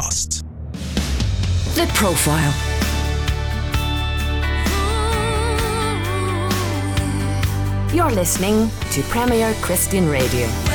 Podcasts. The Profile. You're listening to Premier Christian Radio.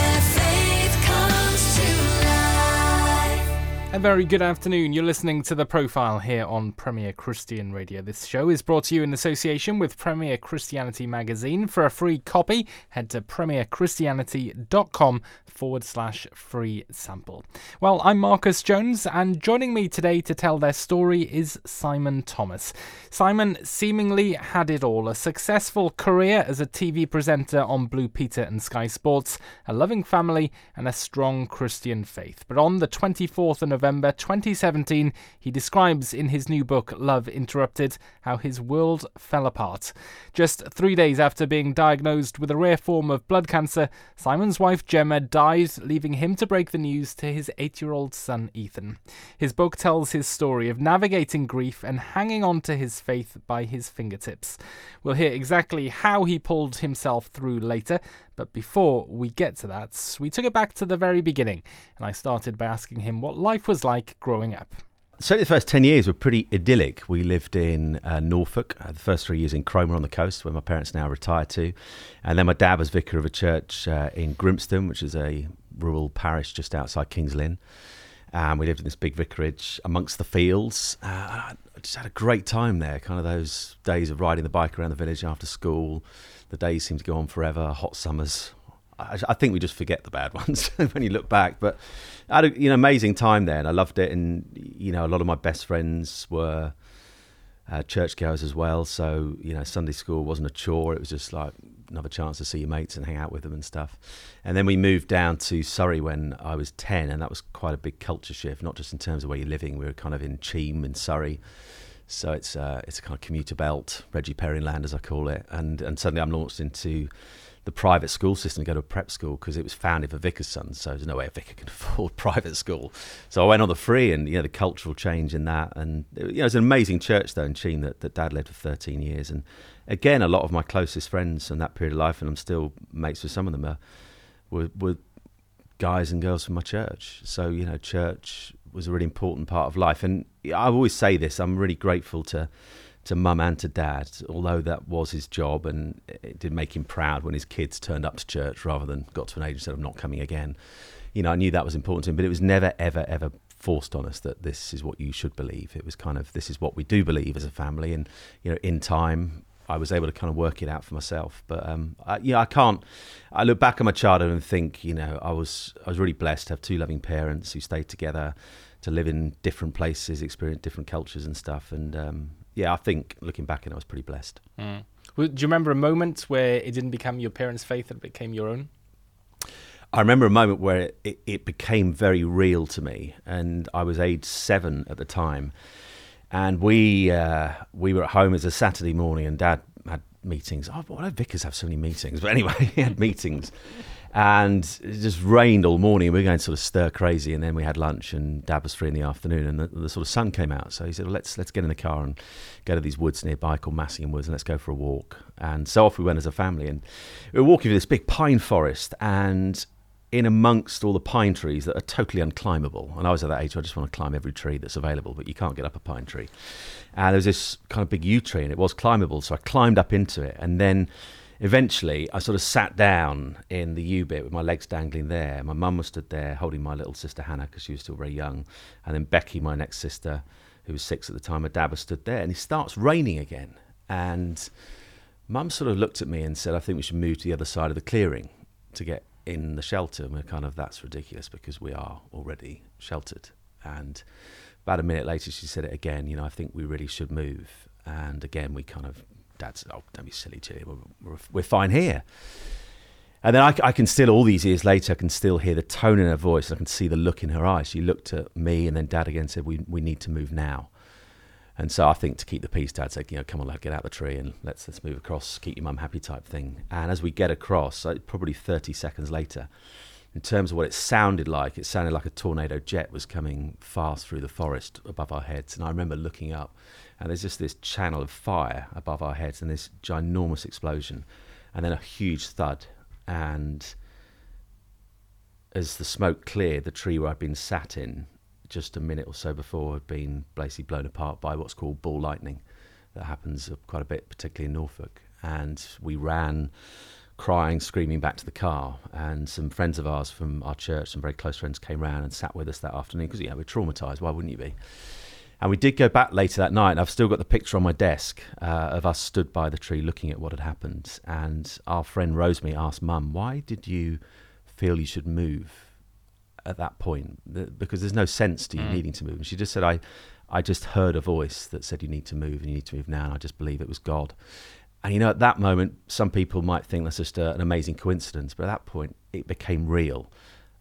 A very good afternoon. You're listening to The Profile here on Premier Christian Radio. This show is brought to you in association with Premier Christianity Magazine. For a free copy, head to premierchristianity.com forward slash free sample. Well, I'm Marcus Jones, and joining me today to tell their story is Simon Thomas. Simon seemingly had it all a successful career as a TV presenter on Blue Peter and Sky Sports, a loving family, and a strong Christian faith. But on the 24th of November 2017, he describes in his new book, Love Interrupted, how his world fell apart. Just three days after being diagnosed with a rare form of blood cancer, Simon's wife Gemma died, leaving him to break the news to his eight year old son Ethan. His book tells his story of navigating grief and hanging on to his faith by his fingertips. We'll hear exactly how he pulled himself through later, but before we get to that, we took it back to the very beginning, and I started by asking him what life was like growing up. Certainly, the first 10 years were pretty idyllic. We lived in uh, Norfolk, uh, the first three years in Cromer on the coast, where my parents now retire to. And then my dad was vicar of a church uh, in Grimston, which is a rural parish just outside Kings Lynn. And we lived in this big vicarage amongst the fields. Uh, just had a great time there, kind of those days of riding the bike around the village after school. The days seem to go on forever, hot summers, I, I, think we just forget the bad ones when you look back. But I had a, you know amazing time there, and I loved it. And you know, a lot of my best friends were uh, churchgoers as well. So you know, Sunday school wasn't a chore; it was just like another chance to see your mates and hang out with them and stuff. And then we moved down to Surrey when I was ten, and that was quite a big culture shift, not just in terms of where you're living. We were kind of in Cheam in Surrey. So it's uh, it's a kind of commuter belt, Reggie Perrin land as I call it, and and suddenly I'm launched into the private school system to go to a prep school because it was founded for vicar's sons. So there's no way a vicar can afford private school. So I went on the free, and you know the cultural change in that, and you know it's an amazing church though in Cheam that, that Dad led for 13 years, and again a lot of my closest friends from that period of life, and I'm still mates with some of them, are, were, were guys and girls from my church. So you know church was a really important part of life, and I always say this: I'm really grateful to to mum and to dad, although that was his job and it did make him proud when his kids turned up to church rather than got to an age and said, I'm not coming again. You know, I knew that was important to him, but it was never, ever, ever forced on us that this is what you should believe. It was kind of, this is what we do believe as a family. And, you know, in time, I was able to kind of work it out for myself. But um, I, yeah, I can't. I look back at my childhood and think, you know, I was I was really blessed to have two loving parents who stayed together, to live in different places, experience different cultures and stuff. And um, yeah, I think looking back, and I was pretty blessed. Mm. Well, do you remember a moment where it didn't become your parents' faith; it became your own? I remember a moment where it, it, it became very real to me, and I was age seven at the time, and we uh, we were at home. It was a Saturday morning, and Dad had meetings. Oh, why do vicars have so many meetings? But anyway, he had meetings, and it just rained all morning. We were going sort of stir crazy, and then we had lunch, and Dad was free in the afternoon, and the, the, sort of sun came out. So he said, well, "Let's let's get in the car and go to these woods nearby called Massingham Woods, and let's go for a walk." And so off we went as a family, and we were walking through this big pine forest, and in amongst all the pine trees that are totally unclimbable. And I was at that age I just want to climb every tree that's available, but you can't get up a pine tree. And there was this kind of big yew tree, and it was climbable, so I climbed up into it, and then eventually I sort of sat down in the U bit with my legs dangling there. My mum was stood there holding my little sister Hannah because she was still very young. And then Becky, my next sister, who was six at the time, my dad was stood there. And it starts raining again. And mum sort of looked at me and said, I think we should move to the other side of the clearing to get in the shelter. And we're kind of, that's ridiculous because we are already sheltered. And about a minute later, she said it again, you know, I think we really should move. And again, we kind of Dad said, "Oh, don't be silly, Chili. We're, we're, fine here." And then I, I, can still, all these years later, I can still hear the tone in her voice. I can see the look in her eyes. She looked at me and then Dad again said, "We we need to move now." And so I think to keep the peace, Dad said, "You know, come on, lad, get out the tree and let's let's move across. Keep your mum happy, type thing." And as we get across, uh, probably thirty seconds later, in terms of what it sounded like, it sounded like a tornado jet was coming fast through the forest above our heads. And I remember looking up and there's just this channel of fire above our heads and this ginormous explosion and then a huge thud and as the smoke cleared the tree where i'd been sat in just a minute or so before had been basically blown apart by what's called ball lightning that happens quite a bit, particularly in Norfolk. And we ran crying, screaming back to the car. And some friends of ours from our church, some very close friends, came round and sat with us that afternoon because, yeah, we're traumatised. Why wouldn't you be? And we did go back later that night. And I've still got the picture on my desk uh, of us stood by the tree looking at what had happened. And our friend Rosemary asked Mum, why did you feel you should move at that point? Because there's no sense to you mm. needing to move. And she just said, I, I just heard a voice that said, you need to move and you need to move now. And I just believe it was God. And you know, at that moment, some people might think that's just a, an amazing coincidence, but at that point, it became real.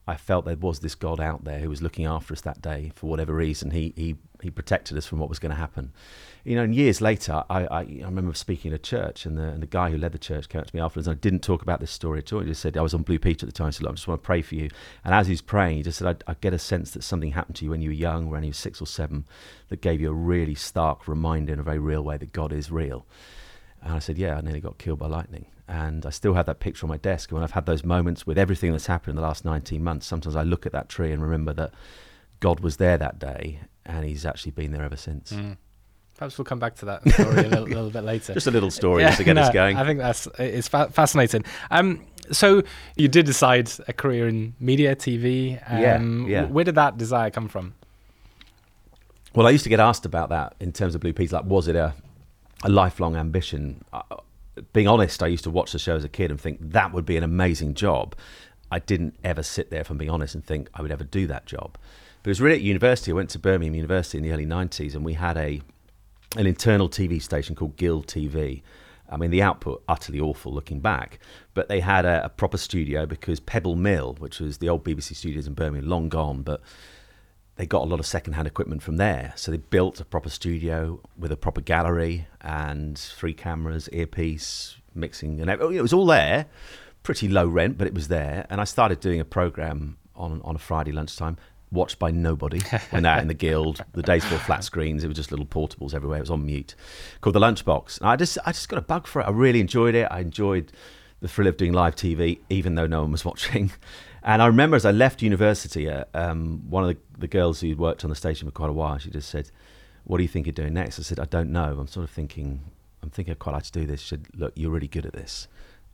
I felt there was this God out there who was looking after us that day for whatever reason. He he he protected us from what was going to happen. You know, and years later, I, I, I remember speaking at a church, and the and the guy who led the church came up to me afterwards. And I didn't talk about this story at all. He just said I was on Blue Peter at the time. So I just want to pray for you. And as he's praying, he just said I, I get a sense that something happened to you when you were young, when you were six or seven, that gave you a really stark reminder in a very real way that God is real. And I said, Yeah, I nearly got killed by lightning. And I still have that picture on my desk. And when I've had those moments with everything that's happened in the last 19 months, sometimes I look at that tree and remember that God was there that day and he's actually been there ever since. Mm. Perhaps we'll come back to that story a little, little, bit later. Just a little story yeah, to get no, us going. I think that's it's fa- fascinating. Um, so you did decide a career in media, TV. Um, yeah, yeah. Where did that desire come from? Well, I used to get asked about that in terms of Blue Peter. Like, was it a a lifelong ambition. Being honest, I used to watch the show as a kid and think that would be an amazing job. I didn't ever sit there, if I'm being honest, and think I would ever do that job. But it was really at university. I went to Birmingham University in the early 90s, and we had a an internal TV station called Guild TV. I mean, the output utterly awful looking back, but they had a, a proper studio because Pebble Mill, which was the old BBC studios in Birmingham, long gone, but they got a lot of second-hand equipment from there. So they built a proper studio with a proper gallery and three cameras, earpiece, mixing, and it was all there. Pretty low rent, but it was there. And I started doing a program on on a Friday lunchtime, watched by nobody. Went out in the guild. The days before flat screens, it was just little portables everywhere. It was on mute. Called the Lunchbox. And I just I just got a bug for it. I really enjoyed it. I enjoyed the thrill of doing live TV, even though no one was watching. And I remember as I left university, uh, um, one of the, the girls who worked on the station for quite a while, she just said, "What do you think you're doing next?" I said, "I don't know. I'm sort of thinking. I'm thinking I'd quite like to do this." She said, "Look, you're really good at this.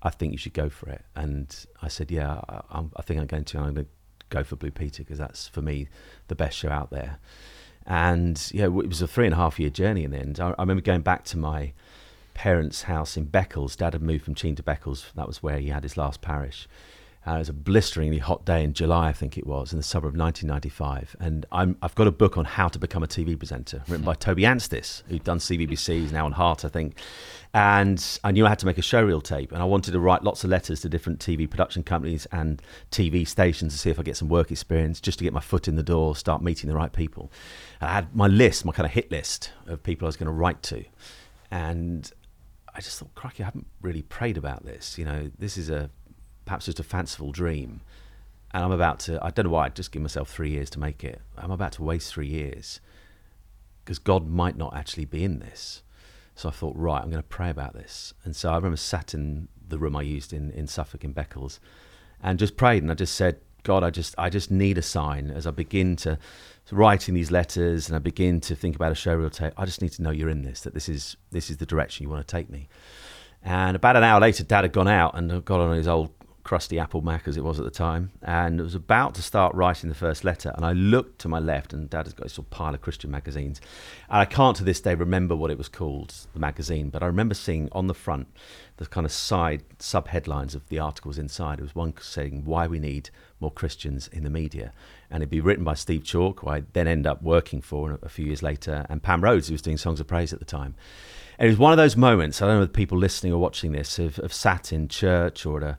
I think you should go for it." And I said, "Yeah, I, I think I'm going to. I'm going to go for Blue Peter because that's for me the best show out there." And yeah, it was a three and a half year journey in the end. I, I remember going back to my parents' house in Beccles. Dad had moved from Cheam to Beccles. That was where he had his last parish. Uh, it was a blisteringly hot day in July, I think it was, in the summer of 1995. And i have got a book on how to become a TV presenter, written by Toby Anstis, who'd done CBBC, he's now on Heart, I think. And I knew I had to make a showreel tape, and I wanted to write lots of letters to different TV production companies and TV stations to see if I get some work experience, just to get my foot in the door, start meeting the right people. And I had my list, my kind of hit list of people I was going to write to. And I just thought, crikey, I haven't really prayed about this. You know, this is a perhaps just a fanciful dream. And I'm about to, I don't know why, I'd just give myself three years to make it. I'm about to waste three years because God might not actually be in this. So I thought, right, I'm going to pray about this. And so I remember sat in the room I used in, in Suffolk in Beccles and just prayed. And I just said, God, I just, I just need a sign as I begin to, to writing these letters and I begin to think about a showreel tape. I just need to know you're in this, that this is, this is the direction you want to take me. And about an hour later, Dad had gone out and got on his old crusty Apple Mac as it was at the time, and it was about to start writing the first letter. And I looked to my left, and Dad has got this of pile of Christian magazines. And I can't to this day remember what it was called, the magazine, but I remember seeing on the front the kind of side sub headlines of the articles inside. It was one saying why we need more Christians in the media, and it'd be written by Steve Chalke who I then end up working for a few years later, and Pam Rhodes, who was doing Songs of Praise at the time. And it was one of those moments. I don't know if people listening or watching this have, have sat in church or at a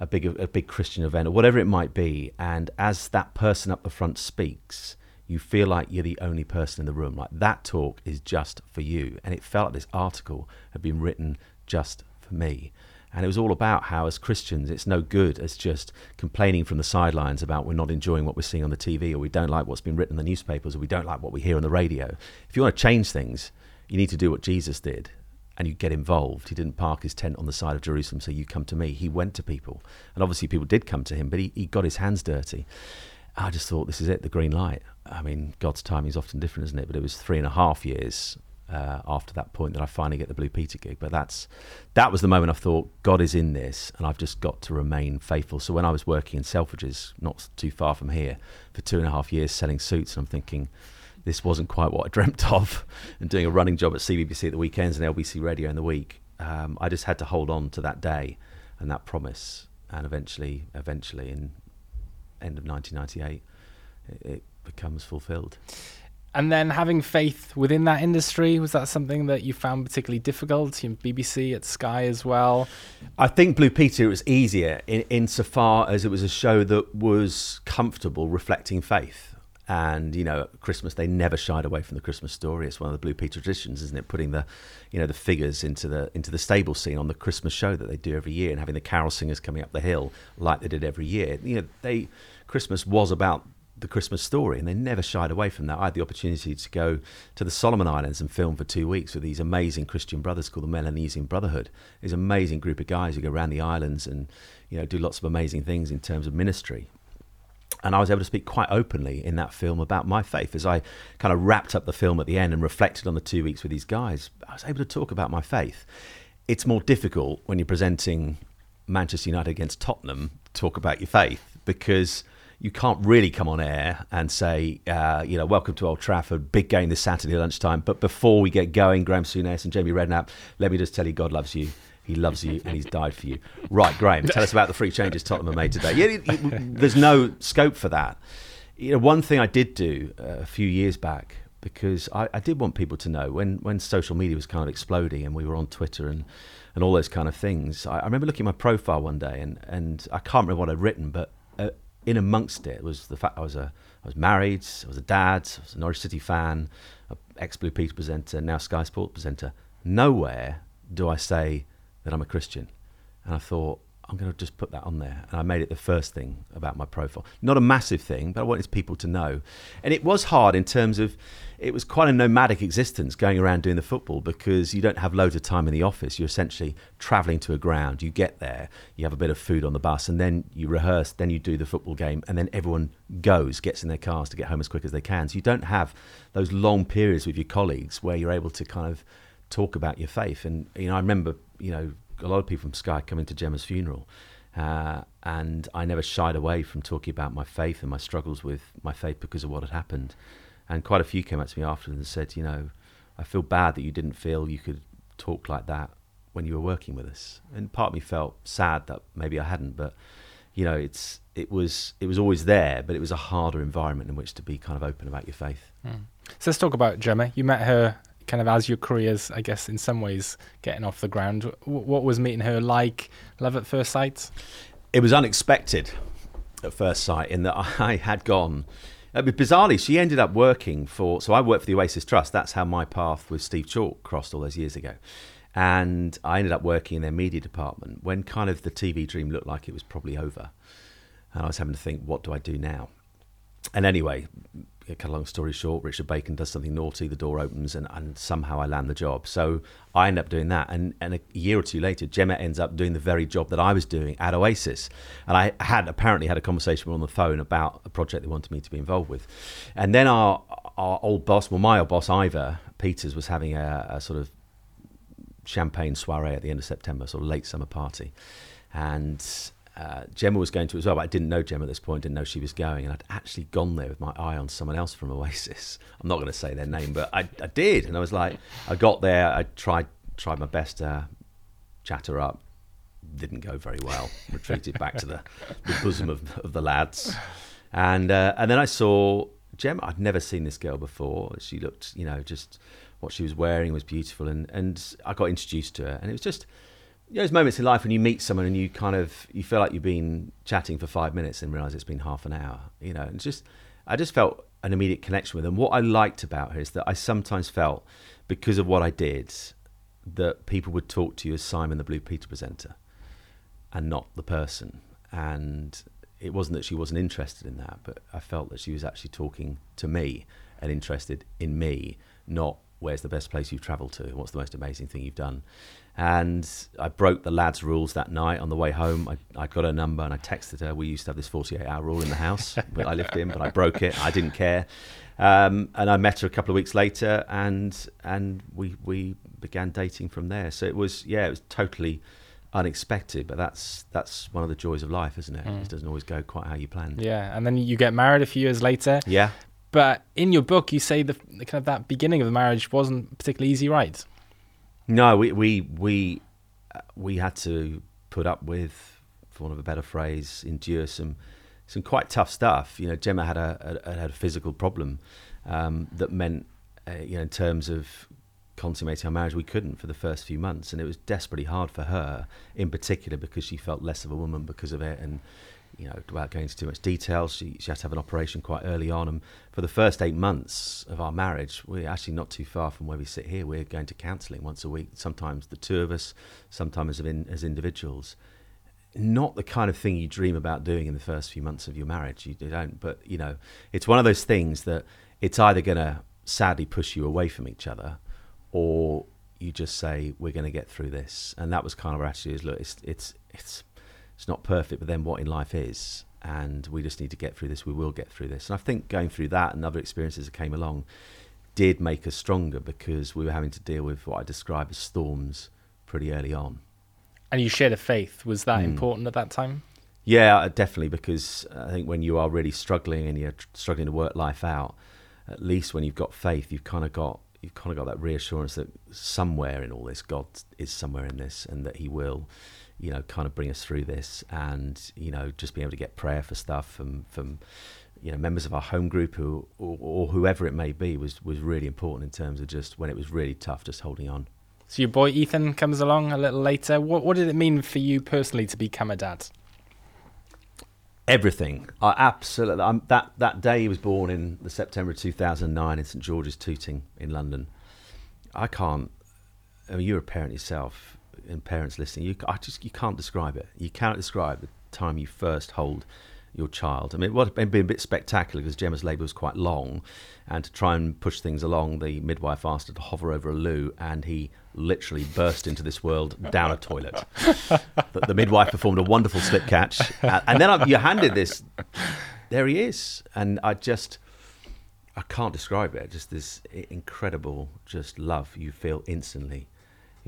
a big a big Christian event or whatever it might be, and as that person up the front speaks, you feel like you're the only person in the room. Like that talk is just for you, and it felt like this article had been written just for me. And it was all about how, as Christians, it's no good as just complaining from the sidelines about we're not enjoying what we're seeing on the TV, or we don't like what's been written in the newspapers, or we don't like what we hear on the radio. If you want to change things, you need to do what Jesus did and you get involved. He didn't park his tent on the side of Jerusalem, so you come to me. He went to people. And obviously, people did come to him, but he, he got his hands dirty. I just thought, this is it, the green light. I mean, God's timing is often different, isn't it? But it was three and a half years uh, after that point that I finally get the Blue Peter gig. But that's that was the moment I thought God is in this, and I've just got to remain faithful. So when I was working in Selfridges, not too far from here, for two and a half years selling suits, and I'm thinking. This wasn't quite what I dreamt of, and doing a running job at CBBC at the weekends and LBC Radio in the week. Um, I just had to hold on to that day and that promise, and eventually, eventually, in end of 1998, it, it becomes fulfilled. And then having faith within that industry, was that something that you found particularly difficult in BBC, at Sky as well? I think Blue Peter was easier in, insofar as it was a show that was comfortable reflecting faith. And you know, Christmas they never shied away from the Christmas story. It's one of the Blue Peter traditions, isn't it? Putting the, you know, the figures into the into the stable scene on the Christmas show that they do every year, and having the carol singers coming up the hill like they did every year. You know, they Christmas was about the Christmas story, and they never shied away from that. I had the opportunity to go to the Solomon Islands and film for two weeks with these amazing Christian brothers called the Melanesian Brotherhood. These amazing group of guys who go around the islands and you know do lots of amazing things in terms of ministry. And I was able to speak quite openly in that film about my faith as I kind of wrapped up the film at the end and reflected on the two weeks with these guys. I was able to talk about my faith. It's more difficult when you're presenting Manchester United against Tottenham, talk about your faith because you can't really come on air and say, uh, you know, welcome to Old Trafford, big game this Saturday lunchtime. But before we get going, Graham Souness and Jamie Redknapp, let me just tell you, God loves you. He loves you and he's died for you. Right, Graham, tell us about the free changes Tottenham made today. Yeah, there's no scope for that. You know, one thing I did do uh, a few years back because I, I, did want people to know when, when social media was kind of exploding and we were on Twitter and, and all those kind of things. I, I remember looking at my profile one day and, and I can't remember what I'd written, but uh, in amongst it was the fact I was a I was married, I was a dad, I was a Norwich City fan, ex Blue Peter presenter, now Sky Sports presenter. Nowhere do I say that I'm a Christian, and I thought I'm going to just put that on there. And I made it the first thing about my profile. Not a massive thing, but I wanted people to know. And it was hard in terms of, it was quite a nomadic existence going around doing the football because you don't have loads of time in the office. You're essentially travelling to a ground. You get there, you have a bit of food on the bus, and then you rehearse, then you do the football game, and then everyone goes, gets in their cars to get home as quick as they can. So you don't have those long periods with your colleagues where you're able to kind of talk about your faith. And, you know, I remember, you know, a lot of people from Sky coming to Gemma's funeral. Uh, and I never shied away from talking about my faith and my struggles with my faith because of what had happened. And quite a few came up to me after and said, you know, I feel bad that you didn't feel you could talk like that when you were working with us. And part of me felt sad that maybe I hadn't, but you know, it's it was it was always there, but it was a harder environment in which to be kind of open about your faith. Mm. So let's talk about Gemma. You met her kind of as your career's, I guess, in some ways getting off the ground. W- what was meeting her like? Love at first sight? It was unexpected at first sight in that I had gone. Uh, bizarrely, she ended up working for. So I worked for the Oasis Trust. That's how my path with Steve Chalke crossed all those years ago. And I ended up working in their media department when kind of the TV dream looked like it was probably over. And I was having to think, what do I do now? And anyway, cut a long story short, Richard Bacon does something naughty, the door opens, and, and somehow I land the job. So I end up doing that. And, and a year or two later, Gemma ends up doing the very job that I was doing at Oasis. And I had apparently had a conversation on the phone about a project they wanted me to be involved with. And then our, our old boss, well, my old boss, Ivor Peters, was having a, a sort of champagne soiree at the end of September, sort of late summer party. And uh, Gemma was going to as well, but I didn't know Gemma at this point, didn't know she was going. And I'd actually gone there with my eye on someone else from Oasis. I'm not going to say their name, but I, I did. And I was like, I got there, I tried tried my best to chat her up. Didn't go very well. Retreated back to the, the bosom of, of the lads. And, uh, and then I saw Gemma. I'd never seen this girl before. She looked, you know, just what she was wearing was beautiful. And, and I got introduced to her. And it was just you know, there's moments in life when you meet someone and you kind of you feel like you've been chatting for five minutes and realize it's been half an hour. You know, and just I just felt an immediate connection with them. What I liked about her is that I sometimes felt because of what I did that people would talk to you as Simon the Blue Peter presenter and not the person. And it wasn't that she wasn't interested in that, but I felt that she was actually talking to me and interested in me, not where's the best place you've travelled to? What's the most amazing thing you've done? And I broke the lad's rules that night on the way home. I, I got her number and I texted her. We used to have this 48 hour rule in the house that I lived in, but I broke it. I didn't care. Um, and I met her a couple of weeks later, and and we we began dating from there. So it was yeah, it was totally unexpected, but that's that's one of the joys of life, isn't it? Mm. It doesn't always go quite how you planned. Yeah, and then you get married a few years later. Yeah. But in your book, you say the, the kind of that beginning of the marriage wasn't particularly easy, right? No, we we we uh, we had to put up with, for want of a better phrase, endure some some quite tough stuff. You know, Gemma had a, a had a physical problem um, that meant, uh, you know, in terms of consummating our marriage, we couldn't for the first few months, and it was desperately hard for her, in particular, because she felt less of a woman because of it, and you know, without going into too much detail, she, she had to have an operation quite early on. And for the first eight months of our marriage, we're actually not too far from where we sit here. We're going to counselling once a week, sometimes the two of us, sometimes as, in, as individuals. Not the kind of thing you dream about doing in the first few months of your marriage. You don't, but you know, it's one of those things that it's either going to sadly push you away from each other, or you just say we're going to get through this. And that was kind of our attitude: is look, it's it's it's it's not perfect, but then what in life is, and we just need to get through this. We will get through this. And I think going through that and other experiences that came along did make us stronger because we were having to deal with what I describe as storms pretty early on. And you shared a faith. Was that mm. important at that time? Yeah, uh, definitely. Because I think when you are really struggling and you're struggling to work life out, at least when you've got faith, you've kind of got you've kind of got that reassurance that somewhere in all this, God is somewhere in this, and that He will you know, kind of bring us through this, and you know, just being able to get prayer for stuff from from you know members of our home group who or, or whoever it may be was was really important in terms of just when it was really tough, just holding on. So your boy Ethan comes along a little later. What what did it mean for you personally to become a dad? Everything. I absolutely. I'm, that that day he was born in the September 2009 in St George's Tooting in London. I can't. I mean, you're a parent yourself and parents listening, you I just you can't describe it. You cannot describe the time you first hold your child. I mean, it would been a bit spectacular because Gemma's labour was quite long, and to try and push things along, the midwife asked her to hover over a loo, and he literally burst into this world down a toilet. the, the, midwife performed a wonderful slip catch, and then you're handed this. There he is, and I just. I can't describe it. Just this incredible, just love you feel instantly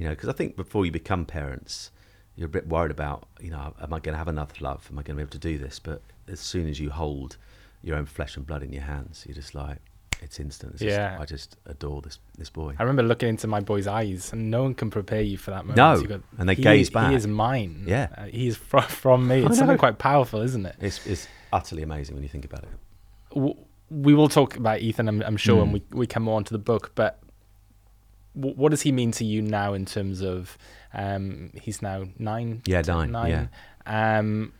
you know, because I think before you become parents, you're a bit worried about, you know, am I going to have enough love? Am I going to be able to do this? But as soon as you hold your own flesh and blood in your hands, you're just like, it's instant. It's yeah. Just, I just adore this this boy. I remember looking into my boy's eyes, and no one can prepare you for that moment. No, got, and they gaze back. He is mine. Yeah, uh, he is from, from me. It's something quite powerful, isn't it? It's, it's utterly amazing when you think about it. we will talk about Ethan, I'm, I'm sure, mm. when we we come on to the book. But what does he mean to you now in terms of um, he's now nine? Yeah, nine. nine. Yeah. Um,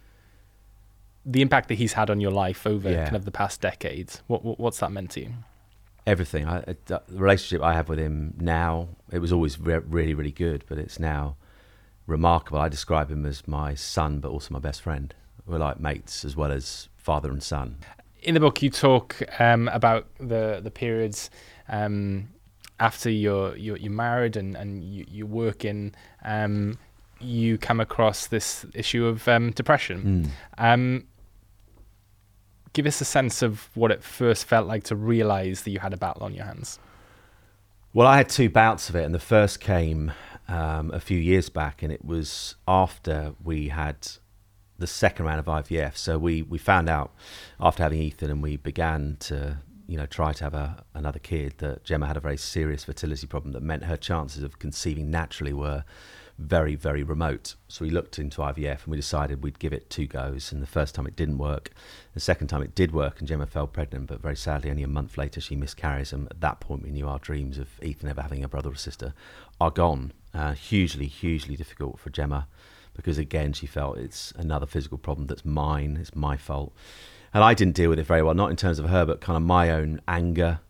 the impact that he's had on your life over yeah. kind of the past decades. What, what, what's that meant to you? Everything. I, the relationship I have with him now, it was always re- really, really good, but it's now remarkable. I describe him as my son, but also my best friend. We're like mates as well as father and son. In the book, you talk um, about the the periods um, after you're you're, you're married and and you, you work in um, you come across this issue of um, depression. Mm. Um, give us a sense of what it first felt like to realize that you had a battle on your hands. Well, I had two bouts of it, and the first came um, a few years back, and it was after we had the second round of IVF. So we we found out after having Ethan, and we began to you know, try to have a, another kid, that Gemma had a very serious fertility problem that meant her chances of conceiving naturally were very, very remote. So we looked into IVF and we decided we'd give it two goes. And the first time it didn't work. The second time it did work and Gemma fell pregnant, but very sadly, only a month later she miscarries. And at that point, we knew our dreams of Ethan ever having a brother or sister are gone. Uh, hugely, hugely difficult for Gemma because, again, she felt it's another physical problem that's mine, it's my fault and I didn't deal with it very well, not in terms of her, but kind of my own anger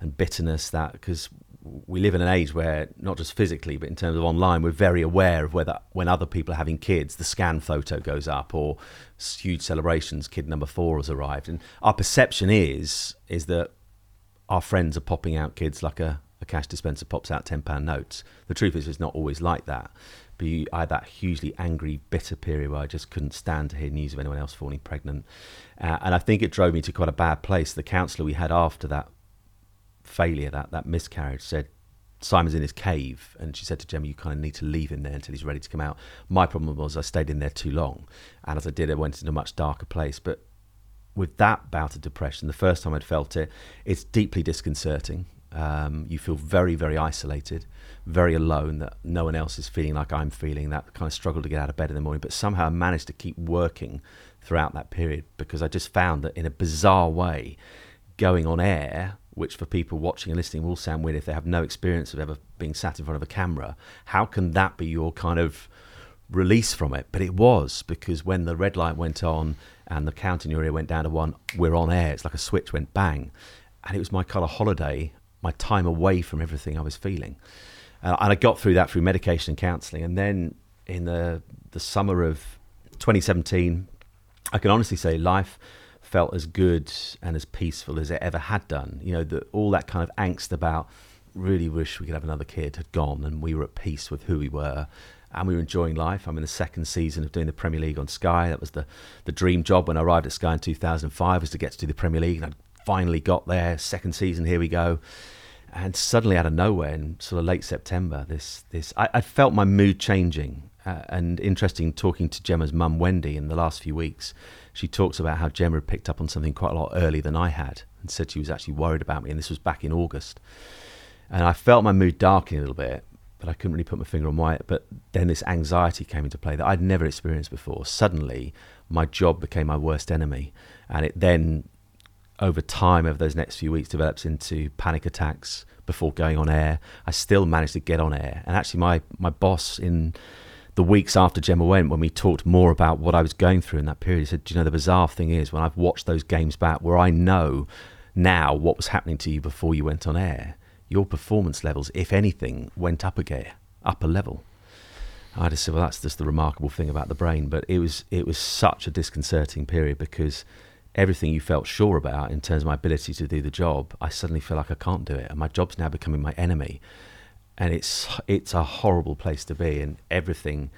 and bitterness. That because we live in an age where not just physically, but in terms of online, we're very aware of whether when other people are having kids, the scan photo goes up or huge celebrations, kid number four has arrived, and our perception is is that our friends are popping out kids like a, a cash dispenser pops out £10 notes. The truth is, it's not always like that. You, I had that hugely angry, bitter period where I just couldn't stand to hear news of anyone else falling pregnant. Uh, and I think it drove me to quite a bad place. The counsellor we had after that failure, that, that miscarriage, said, Simon's in his cave, and she said to Gemma, "You kind of need to leave him there until he's ready to come out." My problem was I stayed in there too long, and as I did, I went into a much darker place. But with that bout of depression, the first time I'd felt it, it's deeply disconcerting. Um, you feel very, very isolated, very alone. That no one else is feeling like I'm feeling. That kind of struggle to get out of bed in the morning, but somehow I managed to keep working throughout that period because I just found that in a bizarre way, going on air which for people watching and listening will sound weird if they have no experience of ever being sat in front of a camera. How can that be your kind of release from it? But it was because when the red light went on and the count in your ear went down to one, we're on air. It's like a switch went bang. And it was my kind of holiday, my time away from everything I was feeling. Uh, and I got through that through medication and counselling. And then in the, the summer of 2017, I can honestly say life felt as good and as peaceful as it ever had done. You know, the, all that kind of angst about really wish we could have another kid had gone, and we were at peace with who we were, and we were enjoying life. I'm in the second season of doing the Premier League on Sky. That was the the dream job when I arrived at Sky in 2005 was to get to do the Premier League, and I finally got there. Second season, here we go. And suddenly, out of nowhere, in sort of late September, this this I, I felt my mood changing. Uh, and interesting talking to Gemma's mum Wendy in the last few weeks she talks about how Gemma had picked up on something quite a lot earlier than I had and said she was actually worried about me. And this was back in August. And I felt my mood darkening a little bit, but I couldn't really put my finger on why. But then this anxiety came into play that I'd never experienced before. Suddenly, my job became my worst enemy. And it then, over time, over those next few weeks, develops into panic attacks before going on air. I still managed to get on air. And actually, my, my boss in the weeks after Gemma went, when we talked more about what I was going through in that period, he said, Do you know, the bizarre thing is when I've watched those games back where I know now what was happening to you before you went on air, your performance levels, if anything, went up a gear, up a level. I just said, well, that's just the remarkable thing about the brain. But it was it was such a disconcerting period because everything you felt sure about in terms of my ability to do the job, I suddenly feel like I can't do it, and my job's now becoming my enemy and it's it's a horrible place to be, and everything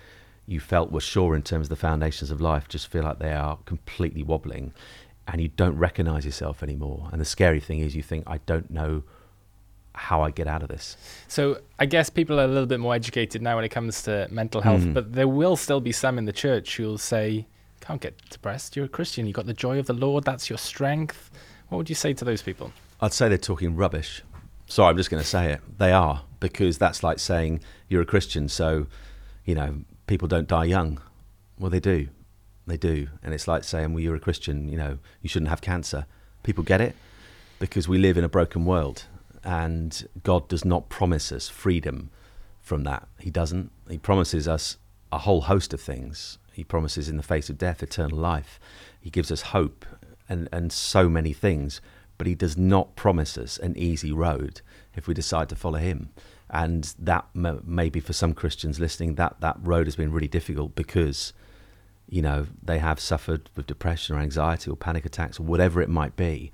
you felt was sure in terms of the foundations of life just feel like they are completely wobbling, and you don't recognise yourself anymore. And the scary thing is, you think, I don't know how I get out of this. So I guess people are a little bit more educated now when it comes to mental health, mm. but there will still be some in the church who'll say, "Can't get depressed. You're a Christian. You've got the joy of the Lord. That's your strength." What would you say to those people? I'd say they're talking rubbish. Sorry, I'm just going to say it. They are because that's like saying you're a Christian, so you know people don't die young. Well, they do, they do, and it's like saying, well, you're a Christian, you know, you shouldn't have cancer. People get it because we live in a broken world, and God does not promise us freedom from that. He doesn't. He promises us a whole host of things. He promises in the face of death eternal life. He gives us hope and, and so many things but he does not promise us an easy road if we decide to follow him. And that m- maybe for some Christians listening, that, that road has been really difficult because, you know, they have suffered with depression or anxiety or panic attacks or whatever it might be.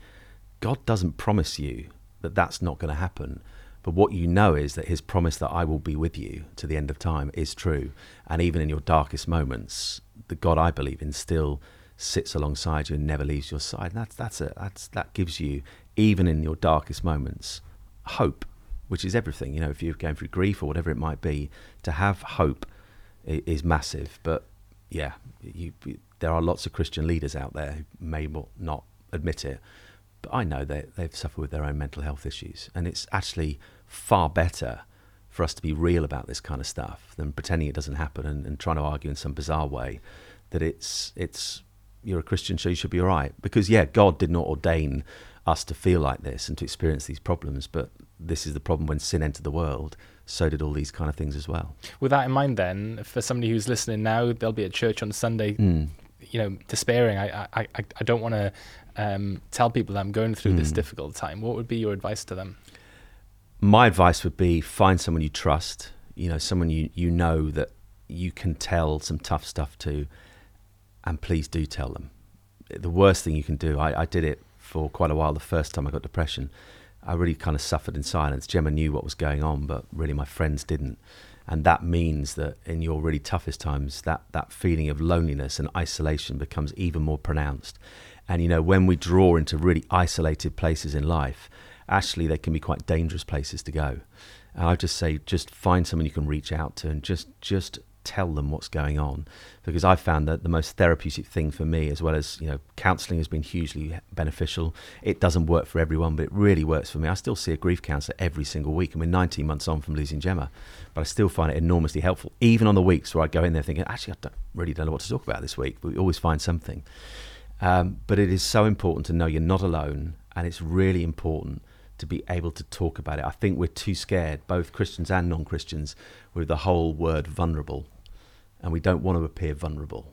God doesn't promise you that that's not going to happen. But what you know is that his promise that I will be with you to the end of time is true. And even in your darkest moments, the God I believe in still sits alongside you and never leaves your side. That's that's a that's that gives you even in your darkest moments hope, which is everything. You know, if you're going through grief or whatever it might be, to have hope is massive. But yeah, you, there are lots of Christian leaders out there who may not admit it, but I know they they've suffered with their own mental health issues, and it's actually far better for us to be real about this kind of stuff than pretending it doesn't happen and, and trying to argue in some bizarre way that it's it's you're a Christian, so you should be all right. Because, yeah, God did not ordain us to feel like this and to experience these problems, but this is the problem when sin entered the world. So did all these kind of things as well. With that in mind, then, for somebody who's listening now, they'll be at church on Sunday, mm. you know, despairing. I, I, I, I don't want to um, tell people that I'm going through mm. this hmm. difficult time. What would be your advice to them? My advice would be find someone you trust, you know, someone you, you know that you can tell some tough stuff to and please do tell them. The worst thing you can do, I, I did it for quite a while the first time I got depression. I really kind of suffered in silence. Gemma knew what was going on, but really my friends didn't. And that means that in your really toughest times, that, that feeling of loneliness and isolation becomes even more pronounced. And, you know, when we draw into really isolated places in life, actually they can be quite dangerous places to go. And I just say, just find someone you can reach out to and just, just tell them what's going on because I found that the most therapeutic thing for me, as well as you know, counselling has been hugely beneficial. It doesn't work for everyone, but it really works for me. I still see a grief counsellor every single week, and we're 19 months on from losing Gemma, but I still find it enormously helpful. Even on the weeks where I go in there thinking, actually, I don't really don't know what to talk about this week, but we always find something. Um, but it is so important to know you're not alone, and it's really important to be able to talk about it. I think we're too scared, both Christians and non Christians, with the whole word vulnerable. And we don't want to appear vulnerable.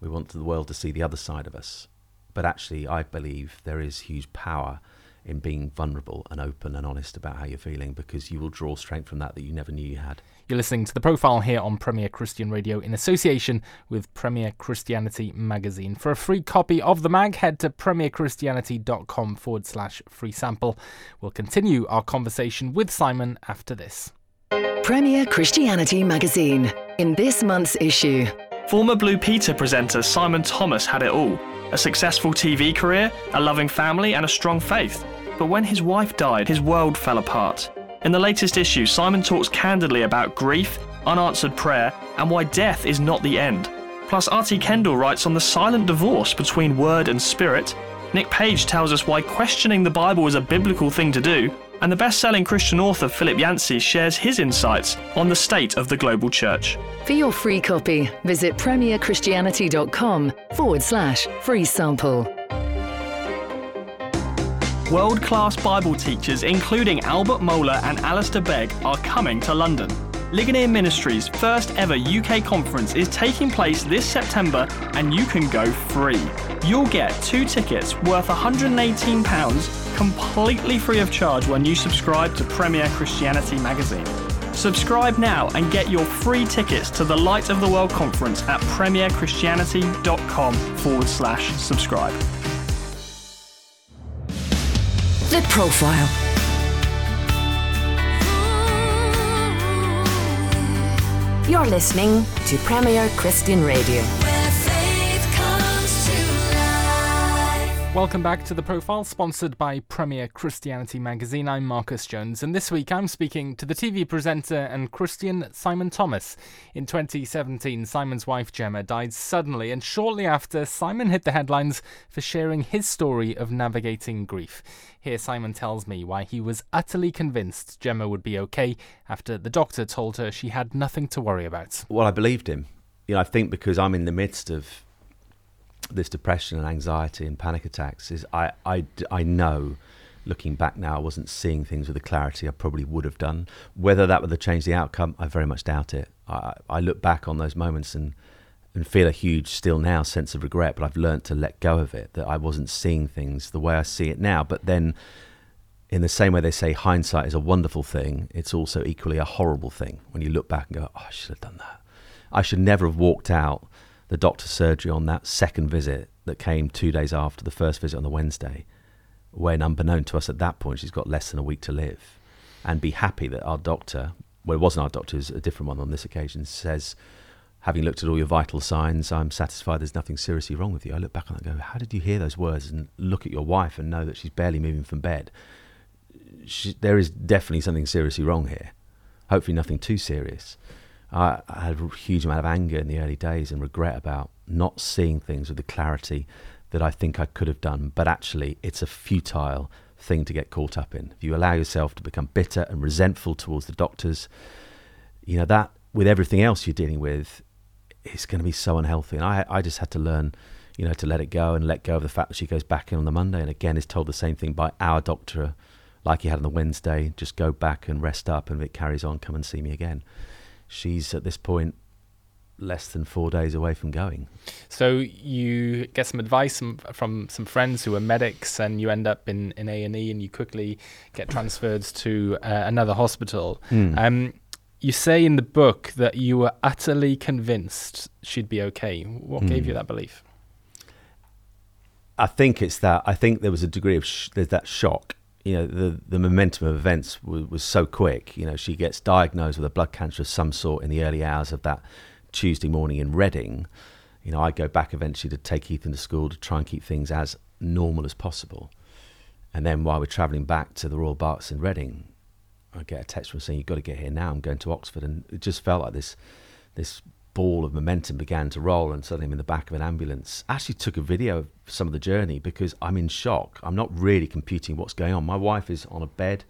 We want the world to see the other side of us. But actually, I believe there is huge power in being vulnerable and open and honest about how you're feeling because you will draw strength from that that you never knew you had. You're listening to the profile here on Premier Christian Radio in association with Premier Christianity magazine. For a free copy of the mag, head to premierchristianity.com forward slash free sample. We'll continue our conversation with Simon after this. Premier Christianity magazine. In this month's issue, Former Blue Peter presenter Simon Thomas had it all a successful TV career, a loving family, and a strong faith. But when his wife died, his world fell apart. In the latest issue, Simon talks candidly about grief, unanswered prayer, and why death is not the end. Plus, R.T. Kendall writes on the silent divorce between word and spirit. Nick Page tells us why questioning the Bible is a biblical thing to do. And the best selling Christian author Philip Yancey shares his insights on the state of the global church. for your free copy, visit premierchristianity.com forward slash free sample. World class Bible teachers, including Albert Mohler and Alistair Begg, are coming to London. Ligonier Ministries' first ever UK conference is taking place this September and you can go free. You'll get two tickets worth £118 completely free of charge when you subscribe to Premier Christianity magazine. Subscribe now and get your free tickets to the Light of the World conference at premierchristianity.com forward slash subscribe. The Profile. You're listening to Premier Christian Radio. Welcome back to The Profile, sponsored by Premier Christianity magazine. I'm Marcus Jones, and this week I'm speaking to the TV presenter and Christian Simon Thomas. In 2017, Simon's wife Gemma died suddenly, and shortly after, Simon hit the headlines for sharing his story of navigating grief. Here, Simon tells me why he was utterly convinced Gemma would be okay after the doctor told her she had nothing to worry about. Well, I believed him. You know, I think because I'm in the midst of this depression and anxiety and panic attacks, is I, I, I know, looking back now, I wasn't seeing things with the clarity I probably would have done. Whether that would have changed the outcome, I very much doubt it. I, I look back on those moments and and feel a huge still now sense of regret, but I've learnt to let go of it, that I wasn't seeing things the way I see it now. But then in the same way they say hindsight is a wonderful thing, it's also equally a horrible thing when you look back and go, oh, I should have done that. I should never have walked out the doctor's surgery on that second visit that came two days after the first visit on the Wednesday, when unbeknown to us at that point, she's got less than a week to live, and be happy that our doctor, well, it wasn't our doctor, it was a different one on this occasion, says, having looked at all your vital signs, I'm satisfied there's nothing seriously wrong with you. I look back and go, how did you hear those words and look at your wife and know that she's barely moving from bed? She, there is definitely something seriously wrong here. Hopefully, nothing too serious. I, I had a huge amount of anger in the early days and regret about not seeing things with the clarity that I think I could have done. But actually, it's a futile thing to get caught up in. If you allow yourself to become bitter and resentful towards the doctors, you know, that with everything else you're dealing with, it's going to be so unhealthy. And I, I just had to learn, you know, to let it go and let go of the fact that she goes back in on the Monday and again is told the same thing by our doctor, like he had on the Wednesday. Just go back and rest up, and if it carries on, come and see me again. She's at this point less than four days away from going. So you get some advice from, from some friends who are medics, and you end up in in A and E, and you quickly get transferred to uh, another hospital. Mm. Um, you say in the book that you were utterly convinced she'd be okay. What gave you Mm. that belief? I think it's that. I think there was a degree of sh- there's that shock. you know the the momentum of events was, was so quick. You know, she gets diagnosed with a blood cancer of some sort in the early hours of that Tuesday morning in Reading. You know, I go back eventually to take Ethan to school to try and keep things as normal as possible. And then while we're travelling back to the Royal Berks in Reading, I get a text from saying, "You've got to get here now. I'm going to Oxford," and it just felt like this this ball of momentum began to roll, and suddenly I'm in the back of an ambulance. I actually took a video of some of the journey because I'm in shock. I'm not really computing what's going on. My wife is on a bed.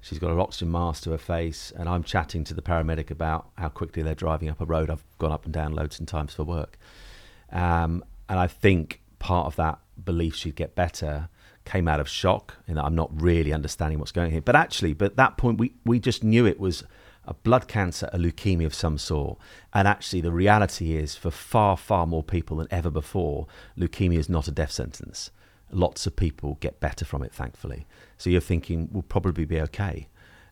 She's got an oxygen mask to her face, and I'm chatting to the paramedic about how quickly they're driving up a road I've gone up and down loads and times for work. Um, and I think part of that belief she'd get better came out of shock and I'm not really understanding what's going on here. But actually, but at that point, we, we just knew it was a blood cancer, a leukemia of some sort. And actually, the reality is for far, far more people than ever before, leukemia is not a death sentence. Lots of people get better from it, thankfully. So you're thinking, we'll probably be okay.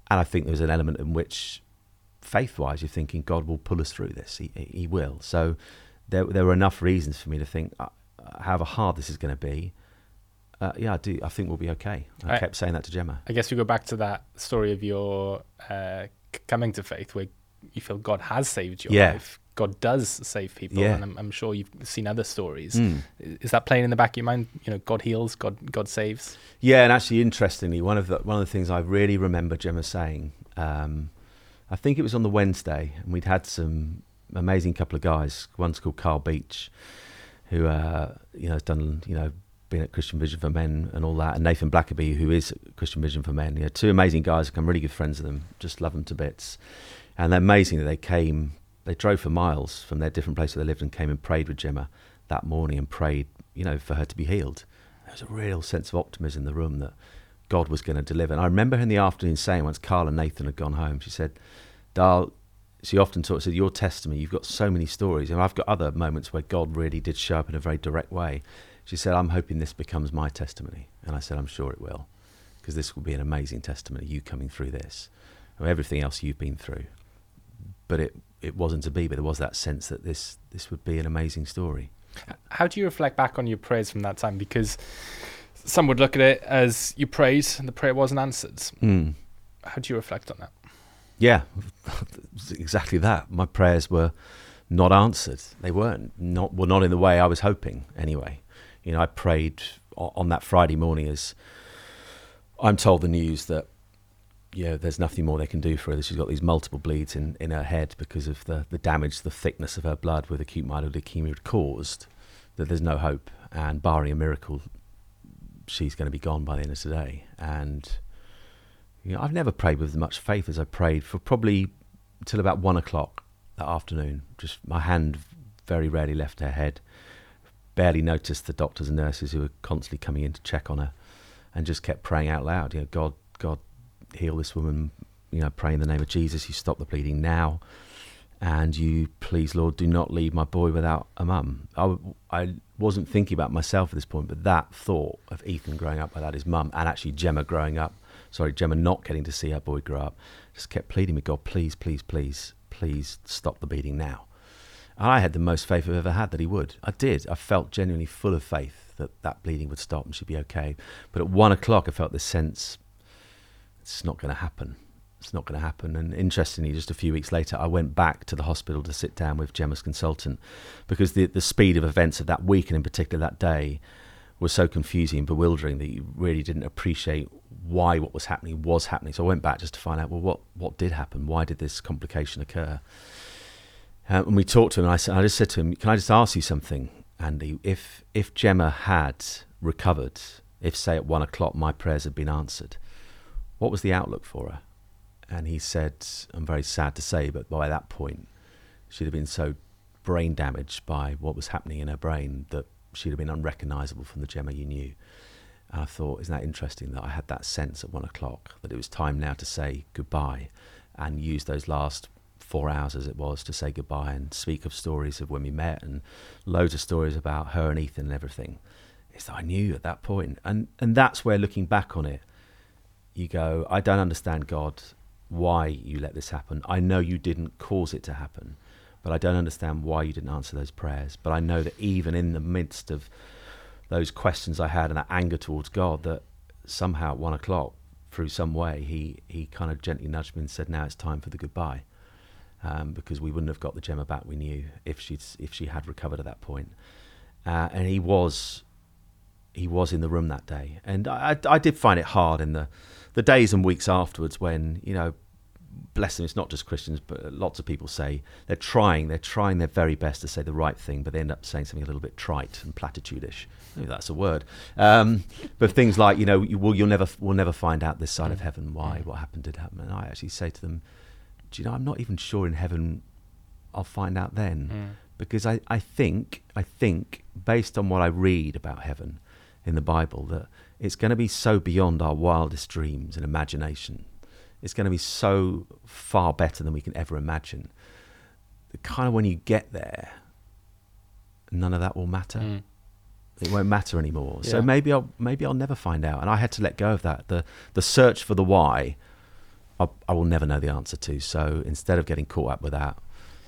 And I think there's an element in which, faith wise, you're thinking, God will pull us through this. He, he will. So there, there were enough reasons for me to think, however hard this is going to be, uh, yeah, I do. I think we'll be okay. I, I, kept saying that to Gemma. I guess we go back to that story of your uh, coming to faith, where you feel God has saved your yeah. life. God does save people, yeah. and I'm, I'm, sure you've seen other stories. Mm. Is that playing in the back of your mind? You know, God heals, God God saves. Yeah, and actually, interestingly, one of the one of the things I really remember Gemma saying, um, I think it was on the Wednesday, and we'd had some amazing couple of guys. One's called Carl Beech, who uh, you know has done you know been at Christian Vision for Men and all that, and Nathan Blackaby, who is Christian Vision for Men. You know, two amazing guys. I'm really good friends with them. Just love them to bits. And they're amazing that they came. They drove for miles from their different place where they lived and came and prayed with Gemma that morning and prayed, you know, for her to be healed. There was a real sense of optimism in the room that God was going to deliver. And I remember in the afternoon saying, once Carl and Nathan had gone home, she said, Dal, she often talks, said, Your testimony, you've got so many stories. And I've got other moments where God really did show up in a very direct way. She said, I'm hoping this becomes my testimony. And I said, I'm sure it will, because this will be an amazing testimony, you coming through this, and everything else you've been through. But it, it wasn't to be, but there was that sense that this, this would be an amazing story. How do you reflect back on your prayers from that time? Because some would look at it as you prayed and the prayer wasn't answered. Mm. How do you reflect on that? Yeah, exactly that. My prayers were not answered. They weren't not well, not in the way I was hoping. Anyway, you know, I prayed on that Friday morning as I'm told the news that you know, there's nothing more they can do for her. She's got these multiple bleeds in, in her head because of the, the damage, the thickness of her blood with acute myeloid leukemia had caused, that there's no hope. And barring a miracle, she's going to be gone by the end of today. And you know, I've never prayed with as much faith as I prayed for probably till about one o'clock that afternoon. Just my hand very rarely left her head barely noticed the doctors and nurses who were constantly coming in to check on her, and just kept praying out loud. You know, God, God, heal this woman. You know, pray in the name of Jesus. You stop the bleeding now, and you please, Lord, do not leave my boy without a mum. I, I wasn't thinking about myself at this point, but that thought of Ethan growing up without his mum, and actually Gemma growing up, sorry, Gemma not getting to see her boy grow up, just kept pleading with God, please, please, please, please stop the bleeding now. I had the most faith I've ever had that he would. I did. I felt genuinely full of faith that that bleeding would stop and she'd be okay. But at one o'clock, I felt this sense it's not going to happen. It's not going to happen. And interestingly, just a few weeks later, I went back to the hospital to sit down with Gemma's consultant because the, the speed of events of that week and in particular that day was so confusing and bewildering that you really didn't appreciate why what was happening was happening. So I went back just to find out, well, what, what did happen? Why did this complication occur? Uh, and we talked to him, I, said, I just said to him, "Can I just ask you something, Andy? If if Gemma had recovered, if say at one o'clock my prayers had been answered, what was the outlook for her?" And he said, "I'm very sad to say, but by that point, she'd have been so brain damaged by what was happening in her brain that she'd have been unrecognisable from the Gemma you knew." And I thought, isn't that interesting that I had that sense at one o'clock that it was time now to say goodbye and use those last four hours as it was to say goodbye and speak of stories of when we met and loads of stories about her and Ethan and everything. Is that I knew at that point, and and that's where looking back on it, you go, I don't understand God why you let this happen. I know you didn't cause it to happen, but I don't understand why you didn't answer those prayers. But I know that even in the midst of those questions I had and that anger towards God, that somehow at one o'clock, through some way, he, he kind of gently nudged me and said, "Now it's time for the goodbye," um, because we wouldn't have got the Gemma back we knew if she'd if she had recovered at that point. Uh, and he was he was in the room that day, and I, I, I did find it hard in the the days and weeks afterwards when you know bless them, it's not just Christians, but lots of people say they're trying, they're trying their very best to say the right thing, but they end up saying something a little bit trite and platitudish. Maybe that's a word. Um, but things like, you know, you, will, you'll never, we'll never find out this side of heaven why, what happened did happen. And I actually say to them, do you know, I'm not even sure in heaven I'll find out then. Mm. Because I, I think, I think, based on what I read about heaven in the Bible, that it's going to be so beyond our wildest dreams and imagination it's going to be so far better than we can ever imagine. Kind of when you get there, none of that will matter. Mm. It won't matter anymore. Yeah. So maybe I'll maybe I'll never find out. And I had to let go of that. The the search for the why, I, I will never know the answer to. So instead of getting caught up with that,